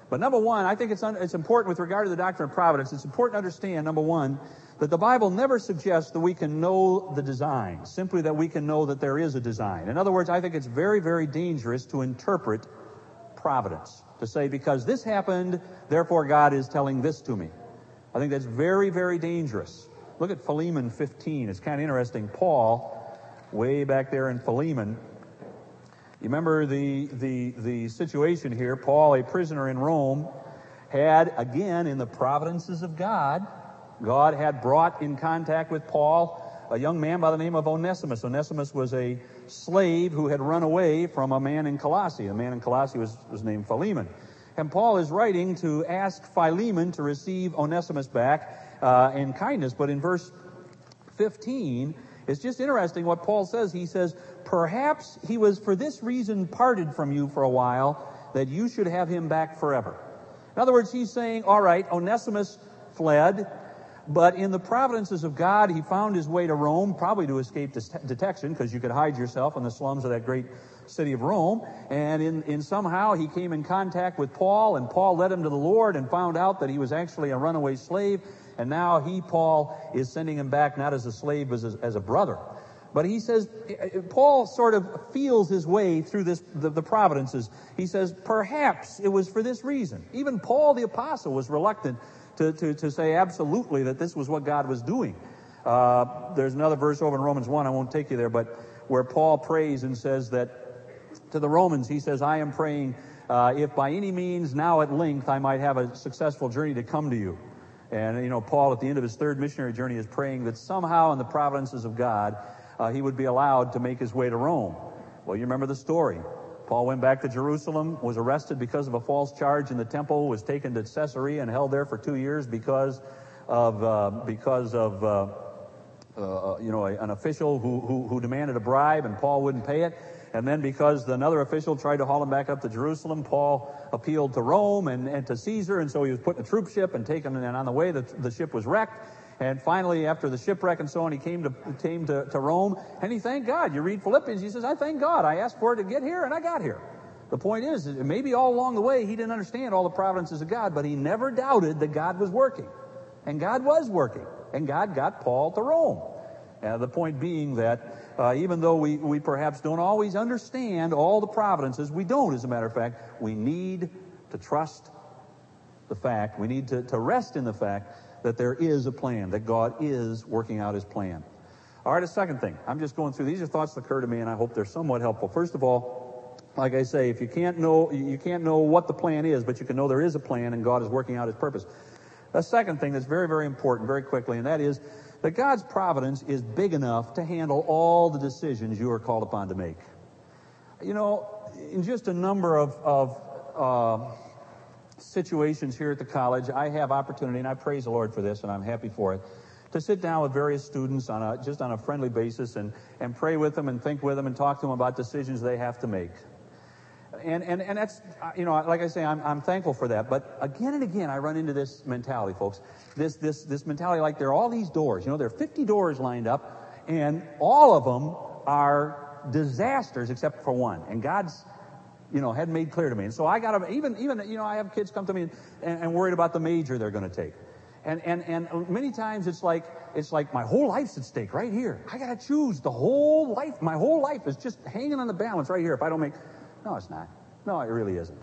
but number one, I think it's, un, it's important with regard to the doctrine of providence. It's important to understand, number one, that the Bible never suggests that we can know the design, simply that we can know that there is a design. In other words, I think it's very, very dangerous to interpret providence, to say, because this happened, therefore God is telling this to me. I think that's very, very dangerous. Look at Philemon 15. It's kind of interesting. Paul, way back there in Philemon, you remember the, the, the situation here. Paul, a prisoner in Rome, had, again, in the providences of God, God had brought in contact with Paul a young man by the name of Onesimus. Onesimus was a slave who had run away from a man in Colossae. The man in Colossae was, was named Philemon. And Paul is writing to ask Philemon to receive Onesimus back uh, in kindness. But in verse 15, it's just interesting what Paul says. He says, Perhaps he was for this reason parted from you for a while, that you should have him back forever. In other words, he's saying, All right, Onesimus fled. But in the providences of God, he found his way to Rome, probably to escape detection, because you could hide yourself in the slums of that great city of Rome. And in, in somehow he came in contact with Paul, and Paul led him to the Lord and found out that he was actually a runaway slave. And now he, Paul, is sending him back not as a slave, but as, as a brother. But he says, Paul sort of feels his way through this, the, the, providences. He says, perhaps it was for this reason. Even Paul the apostle was reluctant to, to, to say absolutely that this was what God was doing. Uh, there's another verse over in Romans 1, I won't take you there, but where Paul prays and says that to the Romans, he says, I am praying uh, if by any means now at length I might have a successful journey to come to you. And, you know, Paul at the end of his third missionary journey is praying that somehow in the providences of God, uh, he would be allowed to make his way to Rome. Well, you remember the story. Paul went back to Jerusalem, was arrested because of a false charge in the temple, was taken to Caesarea and held there for two years because of uh, because of uh, uh, you know an official who, who, who demanded a bribe and Paul wouldn't pay it. And then because another official tried to haul him back up to Jerusalem, Paul appealed to Rome and, and to Caesar, and so he was put in a troop ship and taken. And on the way, the, the ship was wrecked. And finally, after the shipwreck and so on, he came to came to, to Rome, and he thanked God. You read Philippians, he says, "I thank God. I asked for it to get here, and I got here." The point is, maybe all along the way he didn't understand all the providences of God, but he never doubted that God was working, and God was working, and God got Paul to Rome. Uh, the point being that uh, even though we, we perhaps don't always understand all the providences, we don't, as a matter of fact, we need to trust the fact, we need to, to rest in the fact that there is a plan, that God is working out his plan. All right, a second thing. I'm just going through these are thoughts that occur to me, and I hope they're somewhat helpful. First of all, like I say, if you can't know you can't know what the plan is, but you can know there is a plan and God is working out his purpose. A second thing that's very, very important, very quickly, and that is that God's providence is big enough to handle all the decisions you are called upon to make. You know, in just a number of, of uh, situations here at the college, I have opportunity, and I praise the Lord for this, and I'm happy for it, to sit down with various students on a, just on a friendly basis and, and pray with them and think with them and talk to them about decisions they have to make. And, and, and that's, uh, you know, like I say, I'm, I'm thankful for that. But again and again, I run into this mentality, folks. This, this, this mentality like there are all these doors. You know, there are 50 doors lined up, and all of them are disasters except for one. And God's you know, had made clear to me. And so I got to, even, even, you know, I have kids come to me and, and worried about the major they're going to take. And, and, and many times it's like, it's like my whole life's at stake right here. I got to choose the whole life. My whole life is just hanging on the balance right here. If I don't make, no, it's not. No, it really isn't.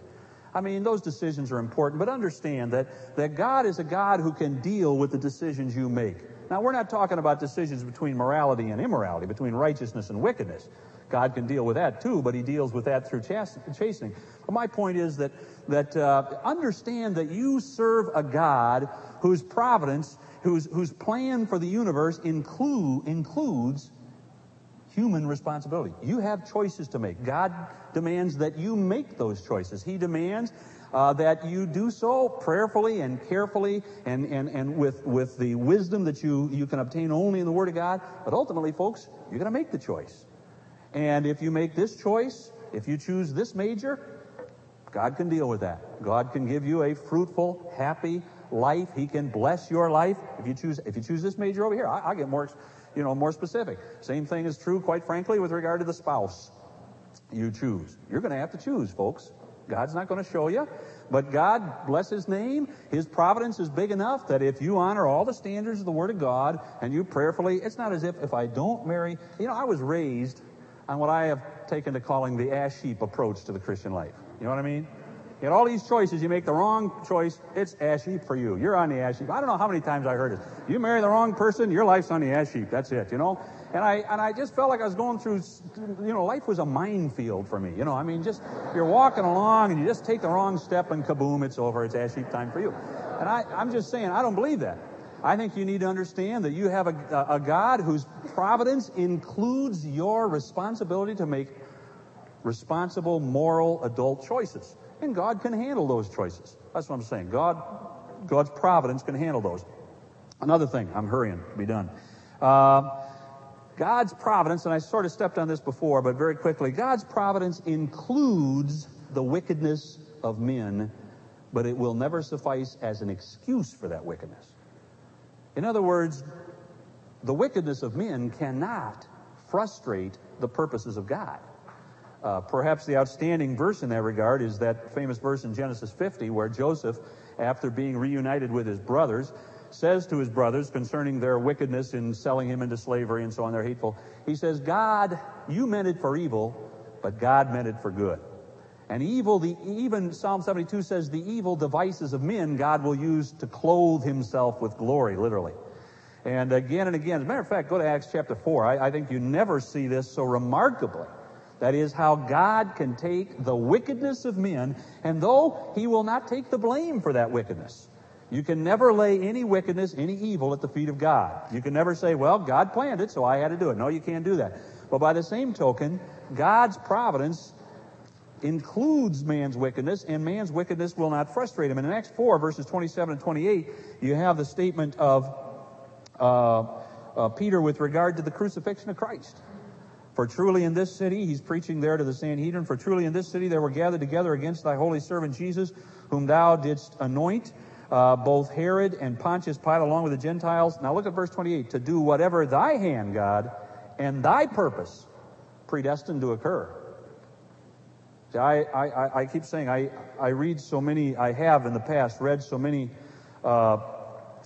I mean, those decisions are important, but understand that, that God is a God who can deal with the decisions you make. Now, we're not talking about decisions between morality and immorality, between righteousness and wickedness. God can deal with that too, but he deals with that through chastening. But my point is that, that uh, understand that you serve a God whose providence, whose, whose plan for the universe include, includes human responsibility. You have choices to make. God demands that you make those choices. He demands uh, that you do so prayerfully and carefully and, and, and with, with the wisdom that you, you can obtain only in the Word of God. But ultimately, folks, you're going to make the choice. And if you make this choice, if you choose this major, God can deal with that. God can give you a fruitful, happy life. He can bless your life. If you choose, if you choose this major over here, I, will get more, you know, more specific. Same thing is true, quite frankly, with regard to the spouse you choose. You're going to have to choose, folks. God's not going to show you. But God, bless His name, His providence is big enough that if you honor all the standards of the Word of God and you prayerfully, it's not as if if I don't marry, you know, I was raised on what I have taken to calling the ash heap approach to the Christian life. You know what I mean? You had all these choices. You make the wrong choice, it's ash heap for you. You're on the ash heap. I don't know how many times I heard it. You marry the wrong person, your life's on the ash heap. That's it, you know? And I, and I just felt like I was going through, you know, life was a minefield for me. You know, I mean, just, you're walking along and you just take the wrong step and kaboom, it's over. It's ash heap time for you. And I, I'm just saying, I don't believe that. I think you need to understand that you have a, a God whose providence includes your responsibility to make responsible, moral, adult choices. And God can handle those choices. That's what I'm saying. God, God's providence can handle those. Another thing, I'm hurrying to be done. Uh, God's providence, and I sort of stepped on this before, but very quickly, God's providence includes the wickedness of men, but it will never suffice as an excuse for that wickedness. In other words, the wickedness of men cannot frustrate the purposes of God. Uh, perhaps the outstanding verse in that regard is that famous verse in Genesis 50 where Joseph, after being reunited with his brothers, says to his brothers concerning their wickedness in selling him into slavery and so on, they're hateful. He says, God, you meant it for evil, but God meant it for good. And evil, the, even Psalm 72 says, the evil devices of men God will use to clothe himself with glory, literally. And again and again, as a matter of fact, go to Acts chapter 4. I, I think you never see this so remarkably that is how God can take the wickedness of men, and though He will not take the blame for that wickedness, you can never lay any wickedness, any evil at the feet of God. You can never say, well, God planned it, so I had to do it. No, you can't do that. But by the same token, God's providence includes man's wickedness, and man's wickedness will not frustrate him. In Acts 4, verses 27 and 28, you have the statement of uh, uh, Peter with regard to the crucifixion of Christ. For truly in this city, he's preaching there to the Sanhedrin, for truly in this city there were gathered together against thy holy servant Jesus, whom thou didst anoint, uh, both Herod and Pontius Pilate, along with the Gentiles. Now look at verse 28. To do whatever thy hand, God, and thy purpose predestined to occur. I, I, I keep saying I, I read so many, I have in the past read so many uh,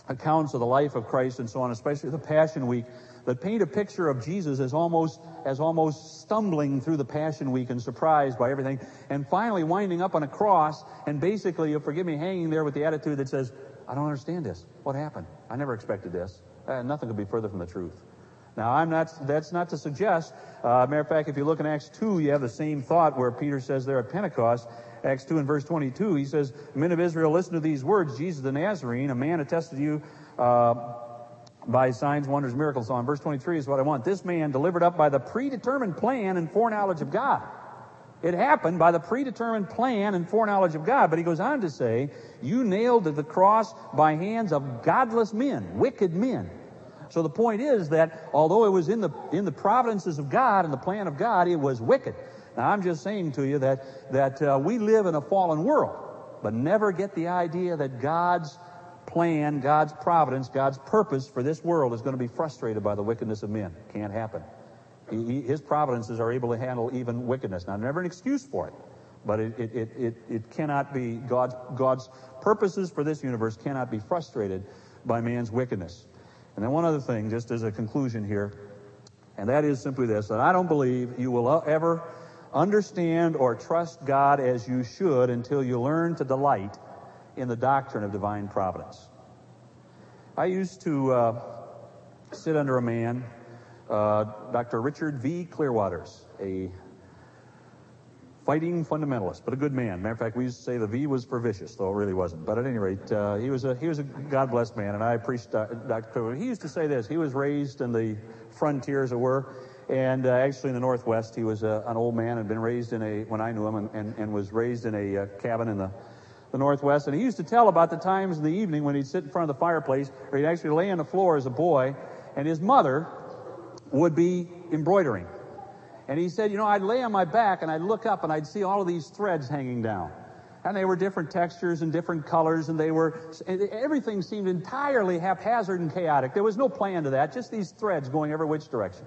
accounts of the life of Christ and so on, especially the Passion Week that paint a picture of Jesus as almost as almost stumbling through the Passion Week and surprised by everything, and finally winding up on a cross and basically, you'll forgive me, hanging there with the attitude that says, "I don't understand this. What happened? I never expected this. Uh, nothing could be further from the truth." Now, I'm not. That's not to suggest. Uh, matter of fact, if you look in Acts 2, you have the same thought where Peter says there at Pentecost, Acts 2 and verse 22, he says, "Men of Israel, listen to these words: Jesus the Nazarene, a man attested to you." Uh, by signs, wonders, miracles. so On verse 23 is what I want. This man delivered up by the predetermined plan and foreknowledge of God. It happened by the predetermined plan and foreknowledge of God. But he goes on to say, You nailed to the cross by hands of godless men, wicked men. So the point is that although it was in the in the providences of God and the plan of God, it was wicked. Now I'm just saying to you that that uh, we live in a fallen world, but never get the idea that God's plan, God's providence, God's purpose for this world is going to be frustrated by the wickedness of men. Can't happen. He, his providences are able to handle even wickedness. Now, never an excuse for it, but it, it, it, it, it cannot be, God's, God's purposes for this universe cannot be frustrated by man's wickedness. And then one other thing, just as a conclusion here, and that is simply this, that I don't believe you will ever understand or trust God as you should until you learn to delight in the doctrine of divine providence. I used to uh, sit under a man, uh, Dr. Richard V. Clearwaters, a fighting fundamentalist, but a good man. Matter of fact, we used to say the V was for vicious, though it really wasn't. But at any rate, uh, he was a he was a God blessed man, and I appreciate Dr. Clearwater. He used to say this: he was raised in the frontier, as it were, and uh, actually in the Northwest. He was uh, an old man, and been raised in a when I knew him, and, and, and was raised in a uh, cabin in the the Northwest, and he used to tell about the times in the evening when he'd sit in front of the fireplace, or he'd actually lay on the floor as a boy, and his mother would be embroidering. And he said, you know, I'd lay on my back and I'd look up and I'd see all of these threads hanging down. And they were different textures and different colors, and they were, everything seemed entirely haphazard and chaotic. There was no plan to that, just these threads going every which direction.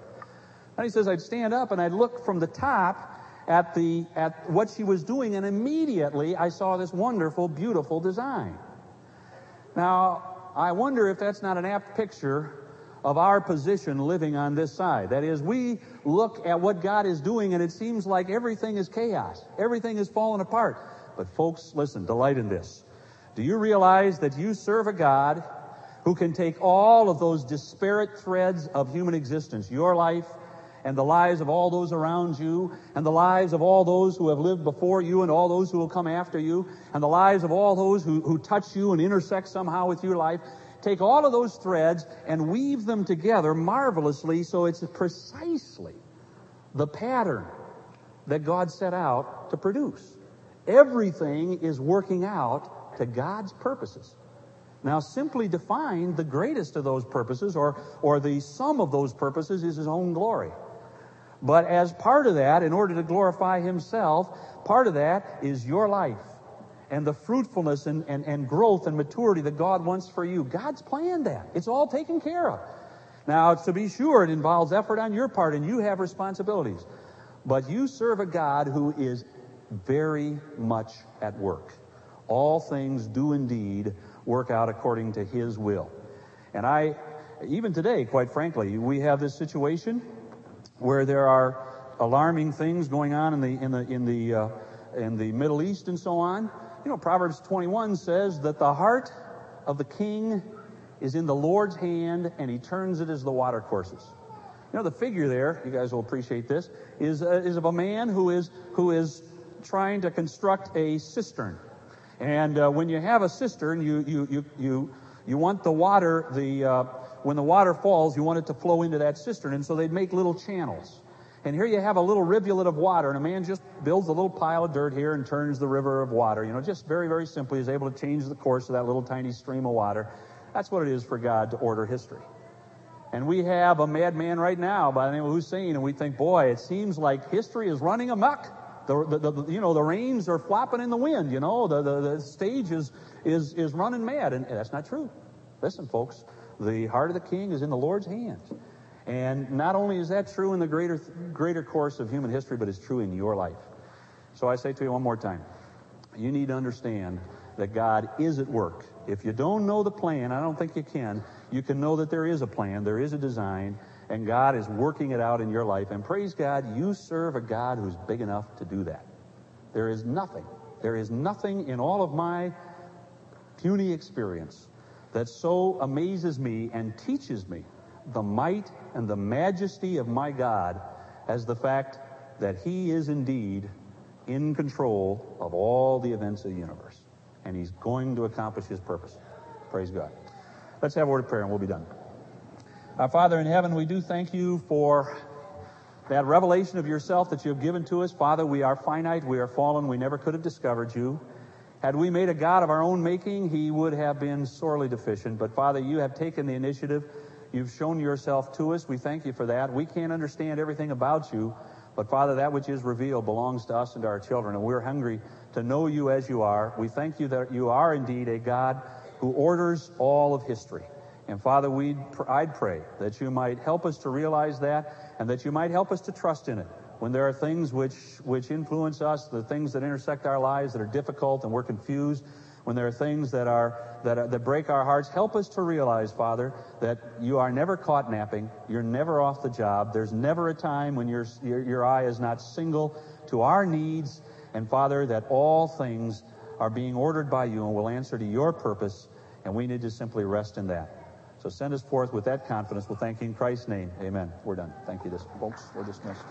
And he says, I'd stand up and I'd look from the top at the at what she was doing, and immediately I saw this wonderful, beautiful design. Now, I wonder if that's not an apt picture of our position living on this side. That is, we look at what God is doing and it seems like everything is chaos. Everything is falling apart. But folks, listen, delight in this. Do you realize that you serve a God who can take all of those disparate threads of human existence, your life and the lives of all those around you, and the lives of all those who have lived before you and all those who will come after you, and the lives of all those who, who touch you and intersect somehow with your life, take all of those threads and weave them together marvelously so it's precisely the pattern that God set out to produce. Everything is working out to God's purposes. Now, simply defined, the greatest of those purposes, or, or the sum of those purposes, is His own glory. But as part of that, in order to glorify Himself, part of that is your life and the fruitfulness and, and, and growth and maturity that God wants for you. God's planned that. It's all taken care of. Now, to be sure, it involves effort on your part, and you have responsibilities. But you serve a God who is very much at work. All things do indeed work out according to His will. And I, even today, quite frankly, we have this situation where there are alarming things going on in the in the in the uh, in the Middle East and so on. You know, Proverbs 21 says that the heart of the king is in the Lord's hand, and He turns it as the watercourses. You know, the figure there, you guys will appreciate this, is uh, is of a man who is who is trying to construct a cistern. And uh, when you have a cistern, you you you you you want the water the uh, when the water falls, you want it to flow into that cistern, and so they'd make little channels. And here you have a little rivulet of water, and a man just builds a little pile of dirt here and turns the river of water. You know, just very, very simply is able to change the course of that little tiny stream of water. That's what it is for God to order history. And we have a madman right now by the name of Hussein, and we think, boy, it seems like history is running amok. The, the, the, you know, the reins are flopping in the wind, you know, the, the, the stage is, is, is running mad. And that's not true. Listen, folks, the heart of the king is in the Lord's hands. And not only is that true in the greater, greater course of human history, but it's true in your life. So I say to you one more time you need to understand that God is at work. If you don't know the plan, I don't think you can, you can know that there is a plan, there is a design, and God is working it out in your life. And praise God, you serve a God who's big enough to do that. There is nothing, there is nothing in all of my puny experience that so amazes me and teaches me the might and the majesty of my God as the fact that He is indeed in control of all the events of the universe. And He's going to accomplish His purpose. Praise God. Let's have a word of prayer and we'll be done. Our Father in heaven, we do thank you for that revelation of yourself that you have given to us. Father, we are finite, we are fallen, we never could have discovered you. Had we made a God of our own making, he would have been sorely deficient. But Father, you have taken the initiative. You've shown yourself to us. We thank you for that. We can't understand everything about you, but Father, that which is revealed belongs to us and to our children, and we're hungry to know you as you are. We thank you that you are indeed a God who orders all of history. And Father, we I'd pray that you might help us to realize that and that you might help us to trust in it. When there are things which, which influence us, the things that intersect our lives that are difficult and we're confused, when there are things that are that, are, that break our hearts, help us to realize, Father, that you are never caught napping. You're never off the job. There's never a time when your, your, your eye is not single to our needs. And Father, that all things are being ordered by you and will answer to your purpose. And we need to simply rest in that. So send us forth with that confidence. We'll thank you in Christ's name. Amen. We're done. Thank you, this folks. We're dismissed.